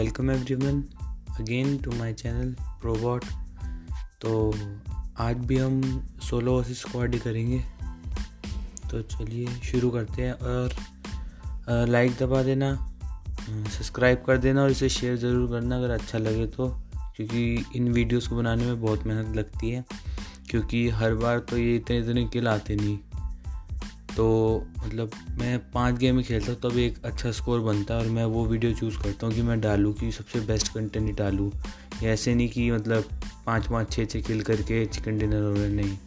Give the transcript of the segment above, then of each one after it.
Welcome everyone again to my channel Probot तो आज भी हम सोलो वर्सेस स्क्वाड ही करेंगे। तो चलिए शुरू करते हैं और लाइक दबा देना सब्सक्राइब कर देना और इसे शेयर ज़रूर करना अगर अच्छा लगे तो क्योंकि इन वीडियोस को बनाने में बहुत मेहनत लगती है, क्योंकि हर बार तो ये इतने इतने किल आते नहीं। तो मतलब मैं पाँच गेम में खेलता हूँ तब एक अच्छा स्कोर बनता है और मैं वो वीडियो चूज़ करता हूँ कि मैं डालूँ कि सबसे बेस्ट कंटेंट ही डालूँ। या ऐसे नहीं कि मतलब पाँच पाँच छः छः किल करके चिकन डिनर हो नहीं।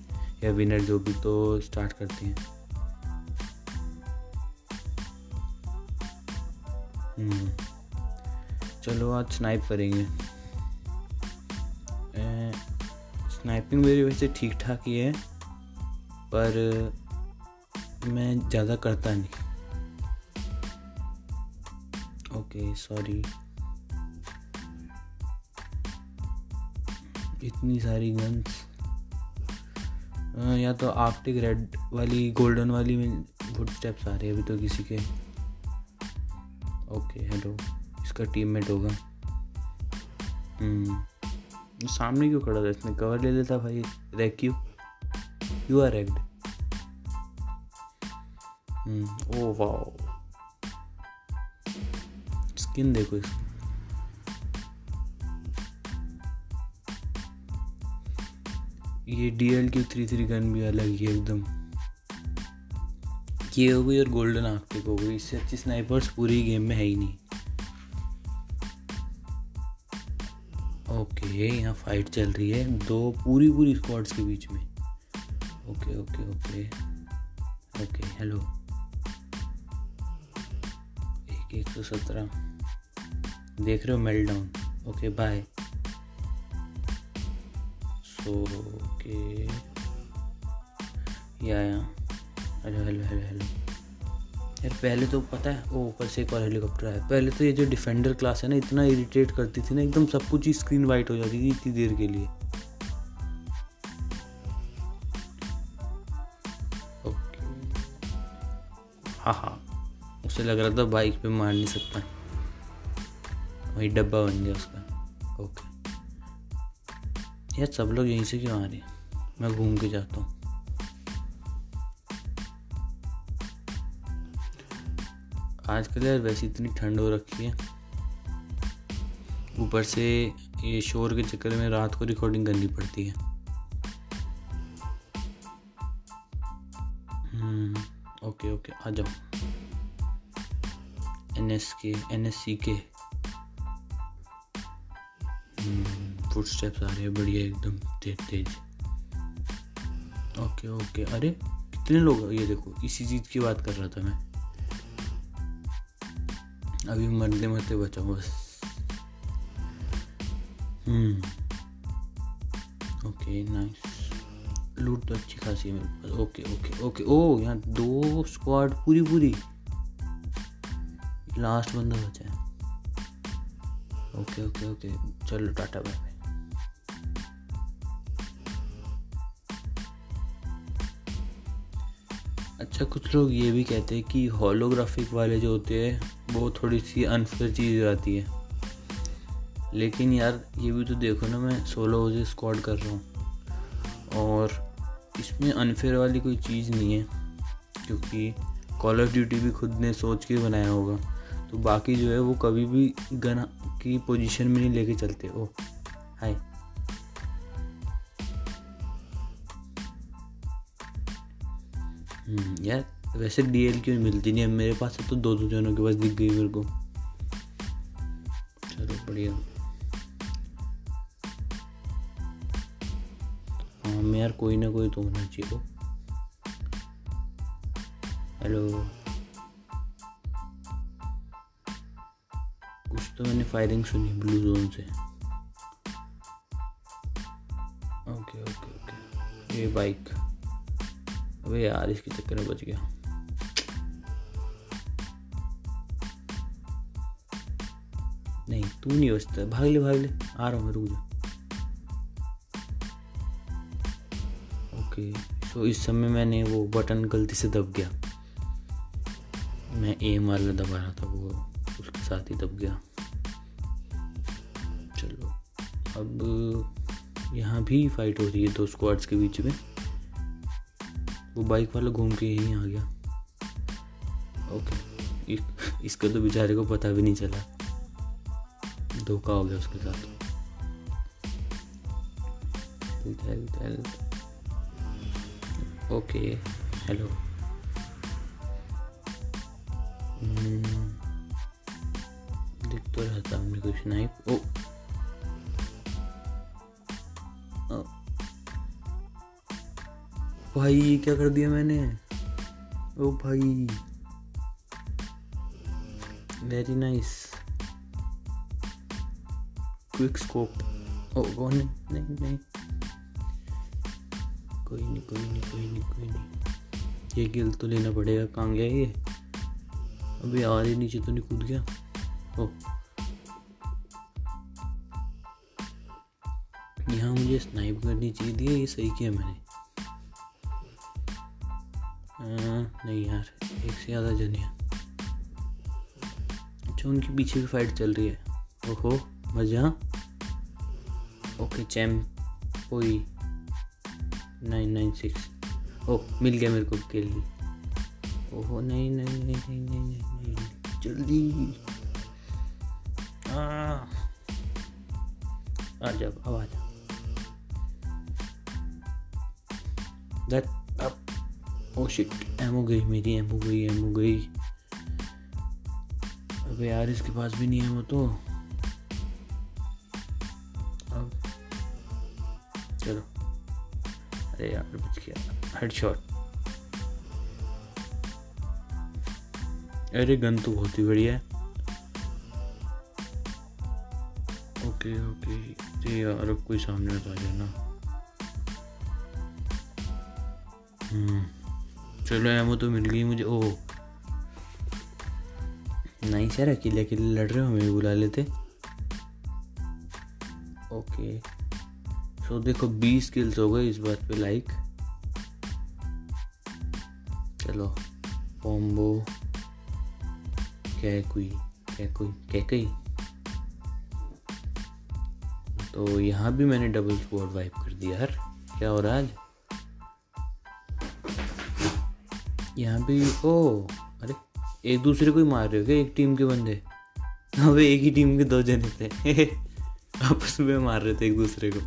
या विनर जो भी तो स्टार्ट करते हैं। हम्म, चलो आज स्नाइप करेंगे। स्नाइपिंग मेरी वैसे ठीक ठाक ही है पर मैं ज़्यादा करता नहीं। ओके सॉरी इतनी सारी गन्स या तो आर्टिक रेड वाली गोल्डन वाली में फुट स्टेप्स आ रहे हैं अभी तो किसी के। ओके हेलो इसका टीममेट होगा। हम्म। सामने क्यों खड़ा था? इसने कवर ले लेता भाई। Wreck you you are wrecked oh wow skin देखो इसकी। ये D L Q three three gun भी अलग ही एकदम। ये हो गई और गोल्डन आर्टिक हो गई। इससे अच्छी स्नाइपर्स पूरी गेम में है ही नहीं। ओके यहाँ फाइट चल रही है। दो पूरी पूरी स्क्वाड्स के बीच में। Okay okay okay okay hello एक सौ सत्रह। देख रहे हो मेल डाउन ओके बाय सो ओके या हेलो हेलो हेलो हेलो यार, पहले तो पता है, ओ, ऊपर से एक और हेलीकॉप्टर आया। पहले तो ये जो डिफेंडर क्लास है ना, इतना इरिटेट करती थी ना, एकदम सब कुछ ही स्क्रीन वाइट हो जाती थी इतनी देर के लिए। ओके हाँ हाँ। उसे लग रहा था बाइक पे मार नहीं सकता। वही डब्बा बन गया उसका। ओके। यार सब लोग यहीं से क्यों आ रहे हैं? मैं घूम के जाता हूँ। आजकल यार वैसे इतनी ठंड हो रखी है। ऊपर से ये शोर के चक्कर में रात को रिकॉर्डिंग करनी पड़ती है। हम्म ओके ओके, आ जाओ। एन एस के एन एस सी के फुट स्टेप्स आ रहे हैं, बढ़िया एकदम, तेज तेज। ओके ओके अरे, कितने लोग, ये देखो, इसी चीज़ की बात कर रहा था मैं। अभी मरते मरते बचाऊँ बस। हम्म ओके नाइस लूट तो अच्छी खासी है मेरे पास। ओके ओके ओके ओ यहाँ दो स्क्वाड पूरी पूरी। लास्ट बंदा बचा है। Okay okay okay. चलो, टाटा, बाय अच्छा कुछ लोग ये भी कहते हैं कि होलोग्राफिक वाले जो होते हैं, वो थोड़ी सी अनफेयर चीज़ आती है। लेकिन यार, ये भी तो देखो ना, मैं सोलो से स्क्वाड कर रहा हूँ। और इसमें अनफेयर वाली कोई चीज़ नहीं है, क्योंकि कॉल ऑफ़ ड्यूटी भी खुद ने सोच के बनाया होगा। तो बाकी जो है वो कभी भी गन की पोजीशन में नहीं लेके चलते। ओ हाय हम्म, यार वैसे डी एल क्यों मिलती? नहीं है मेरे पास तो दो दो जनों के पास दिख गई मेरे को। चलो बढ़िया। हाँ मैं यार कोई ना कोई तो होना चाहिए। हेलो तो मैंने फायरिंग सुनी ब्लू जोन से। ओके ओके ओके ये बाइक अबे यार, इसके चक्कर में बच गया। नहीं, तू नहीं बचता। भाग ले भाग ले। आ रहा हूँ मैं, रुक जा। ओके सो इस समय मैंने वो बटन गलती से दब गया। मैं एम वाला दबा रहा था, वो उसके साथ ही दब गया। अब यहाँ भी फाइट हो रही है दो स्क्वाड्स के बीच में। वो बाइक वाला घूम के यहीं आ गया। ओके इसका तो बेचारे को पता भी नहीं चला। धोखा हो गया उसके साथ। ओके हेलो दिख तो रहा सामने कोई स्नाइप ओ भाई, क्या कर दिया मैंने? ओ भाई। Very nice quick scope oh कौन नहीं नहीं नहीं। कोई नहीं कोई नहीं कोई नहीं कोई नहीं। ये गिल तो लेना पड़ेगा, कहाँ गया ये? अभी आ रही नीचे तो नहीं कूद गया। ओ। यहाँ मुझे स्नाइप करनी चाहिए थी, ये सही किया मैंने। नहीं यार एक से ज़्यादा जने अच्छा उनके पीछे भी फाइट चल रही है। ओहो मज़ा। ओके चैम्प ओई नाइन नाइन सिक्स ओह मिल गया मेरे को किल ओहो नहीं नहीं नहीं नहीं नहीं नहीं, नहीं जल्दी। आ जाओ अब आ जाओ। दैट अप ओ शिट एमो गई मेरी एमो गई एमो गई। अबे यार इसके पास भी नहीं है वो तो। अब। चलो। अरे यार बच गया। हेडशॉट अरे गन तो बहुत ही बढ़िया है। Okay okay. जी यार अब कोई सामने आ जाए ना। हम्म, चलो एमो तो मिल गई मुझे ओ नहीं सर, अकेले अकेले लड़ रहे हो, हमें बुला लेते। ओके। सो देखो, बीस किल्स हो गए इस बात पे लाइक चलो कॉम्बो क्या कोई क्या कोई क्या कही। तो यहाँ भी मैंने डबल स्कोर वाइप कर दिया, यार। क्या हो रहा है आज? यहाँ भी ओ अरे एक दूसरे को ही मार रहे हो क्या? एक टीम के बंदे। अब एक ही टीम के दो जने थे। आपस में मार रहे थे एक दूसरे को।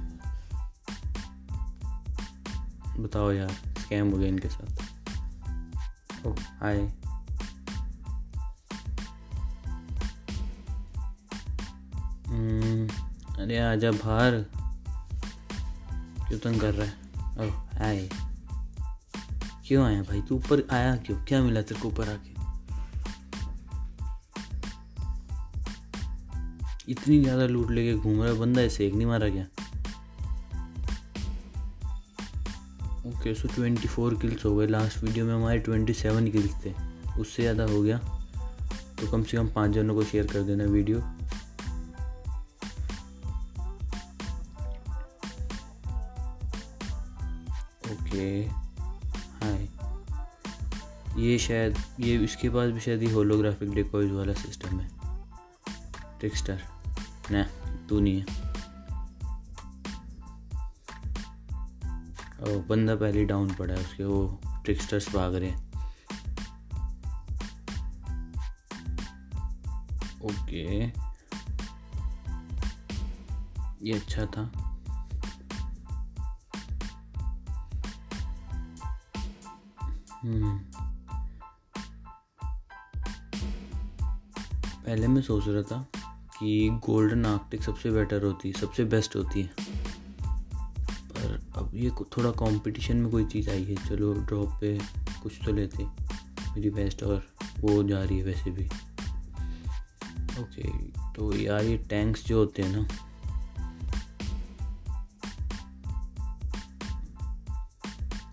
बताओ यार स्कैम हो गया इनके साथ। ओ हाय हम्म, अरे आजा बाहर। क्यों तंग कर रहा है? ओ हाय क्यों आया भाई? तू ऊपर आया क्यों? क्या मिला तेरे को ऊपर आके? इतनी ज़्यादा लूट लेके घूम रहा बंदा ऐसे एक नहीं मारा गया okay so twenty four kills हो गए। लास्ट वीडियो में हमारे ट्वेंटी सेवन किल्स थे। उससे ज़्यादा हो गया। तो कम से कम पाँच जनों को शेयर कर देना वीडियो ये शायद, ये इसके पास भी शायद ही होलोग्राफिक डिकॉइज वाला सिस्टम है। ट्रिक्स्टर ना, तू नहीं है। ओ, बंदा पहले डाउन पड़ा है, उसके वो ट्रिक्स्टर्स भाग रहे हैं। ओके। ये अच्छा था। हम्म। पहले मैं सोच रहा था कि गोल्डन आर्कटिक सबसे बेटर होती है सबसे बेस्ट होती है। पर अब ये थोड़ा कंपटीशन में कोई चीज़ आई है चलो ड्रॉप पे कुछ तो लेते मेरी बेस्ट और वो जा रही है वैसे भी। ओके तो यार ये टैंक्स जो होते हैं ना।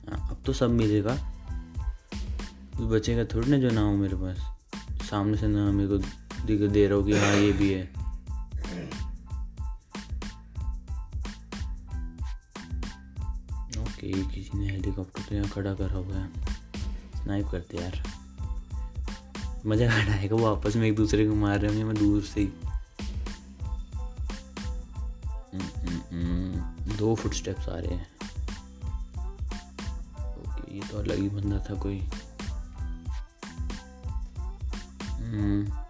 हाँ, अब तो सब मिलेगा। बचेगा थोड़ी ना जो ना हो मेरे पास। सामने से ना मेरे को दिख दे रहा हो कि हाँ ये भी है। ओके किसी ने हेलीकॉप्टर तो यहाँ खड़ा करा हुआ है। स्नाइप करते यार। मज़ा आ आएगा वो आपस में एक दूसरे को मार रहे होंगे, मैं दूर से ही। दो फुट स्टेप्स आ रहे हैं। ओके, ये तो अलग ही बंदा था कोई। हम्म।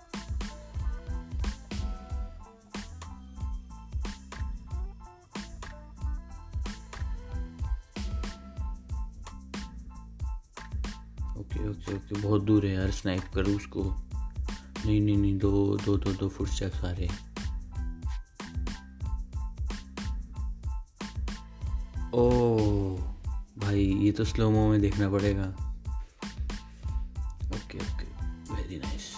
बहुत दूर है यार स्नाइप करूँ उसको। नहीं नहीं नहीं, दो दो दो दो फुट स्टेप्स आ रहे ओ भाई, ये तो स्लोमो में देखना पड़ेगा। ओके ओके वेरी नाइस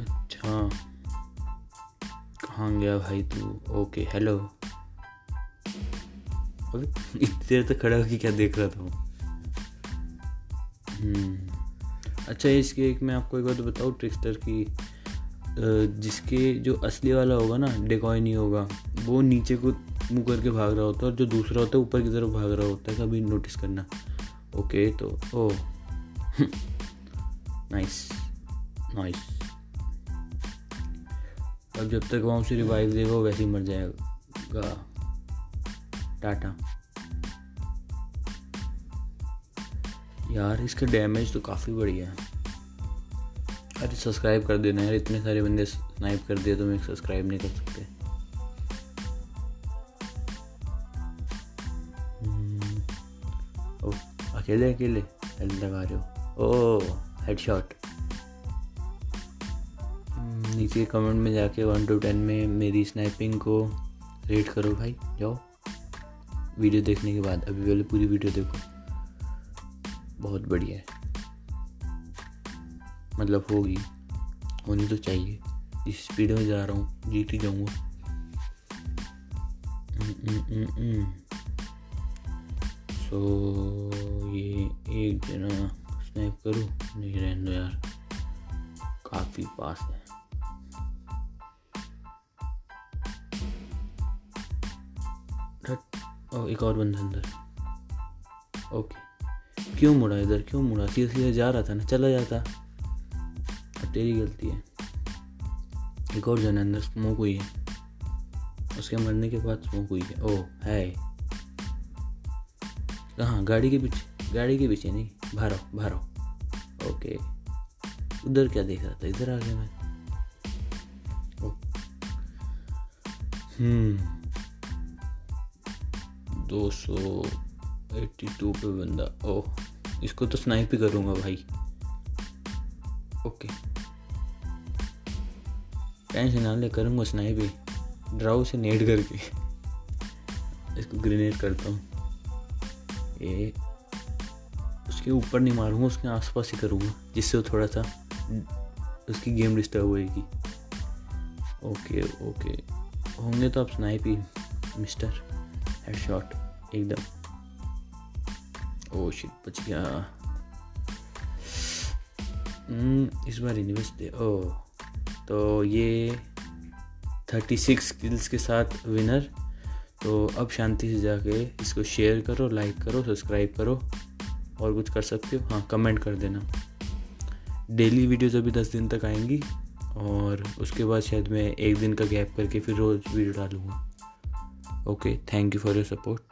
अच्छा। कहाँ गया भाई तू? ओके हेलो अभी इतनी देर तक खड़ा होकर क्या देख रहा था हम्म। अच्छा इसके एक मैं आपको एक बात बताऊँ, ट्रिक्स्टर की जिसके जो असली वाला होगा ना, डेकॉय नहीं होगा, वो नीचे को मुँह करके भाग रहा होता है और जो दूसरा होता है, ऊपर की तरफ़ भाग रहा होता है, कभी नोटिस करना। ओके तो ओ नाइस नाइस अब जब तक वहाँ उसे रिवाइव देगा वैसे ही मर जाएगा। टाटा यार, इसके डैमेज तो काफ़ी बढ़िया है। अरे सब्सक्राइब कर देना यार, इतने सारे बंदे स्नाइप कर दिए तो मैं सब्सक्राइब नहीं कर सकते। अकेले अकेले हेल्थ लगा रहे हो। ओ हेडशॉट नीचे कमेंट में जाके वन टू टेन में मेरी स्नाइपिंग को रेट करो भाई, जाओ। वीडियो देखने के बाद, अभी पहले पूरी वीडियो देखो। बहुत बढ़िया है। मतलब होगी, होनी तो चाहिए। इस स्पीड में जा रहा हूँ, जीत ही जाऊँगा। सो ये एक जना स्नैप करूँ नहीं रहने दो यार। काफ़ी पास है। ओ एक और बंदा अंदर। ओके क्यों मुड़ा इधर? क्यों मुड़ा? सीधा सीधा जा रहा था ना? चला जाता। तेरी गलती है। एक और जन अंदर। स्मोक हुई है उसके मरने के बाद स्मोक हुई है ओ है। कहाँ? गाड़ी के पीछे? गाड़ी के पीछे नहीं। बाहर बाहर ओके उधर क्या देख रहा था? इधर आ गया मैं। हम्म दो सौ एट्टी टू पे बंदा। ओह, इसको तो स्नाइप ही करूँगा भाई। ओके। टेंशन ना ले, करूँगा स्नाइप भी ड्राउ से नेट करके। इसको ग्रेनेड करता हूँ। ये उसके ऊपर नहीं मारूँगा, उसके आसपास ही करूँगा, जिससे वो थोड़ा सा उसकी गेम डिस्टर्ब होएगी। Okay okay. होंगे तो आप स्नाइप ही मिस्टर हेड शॉट एकदम। ओ शिट बच गया। Hmm, इस बार नहीं बचते ओह तो ये थर्टी सिक्स स्किल्स के साथ विनर तो अब शांति से जाके इसको शेयर करो लाइक करो सब्सक्राइब करो और कुछ कर सकते हो। हाँ कमेंट कर देना। डेली वीडियोज़ अभी दस दिन तक आएँगी और उसके बाद शायद मैं एक दिन का गैप करके फिर रोज़ वीडियो डालूँगा। Okay thank you for your support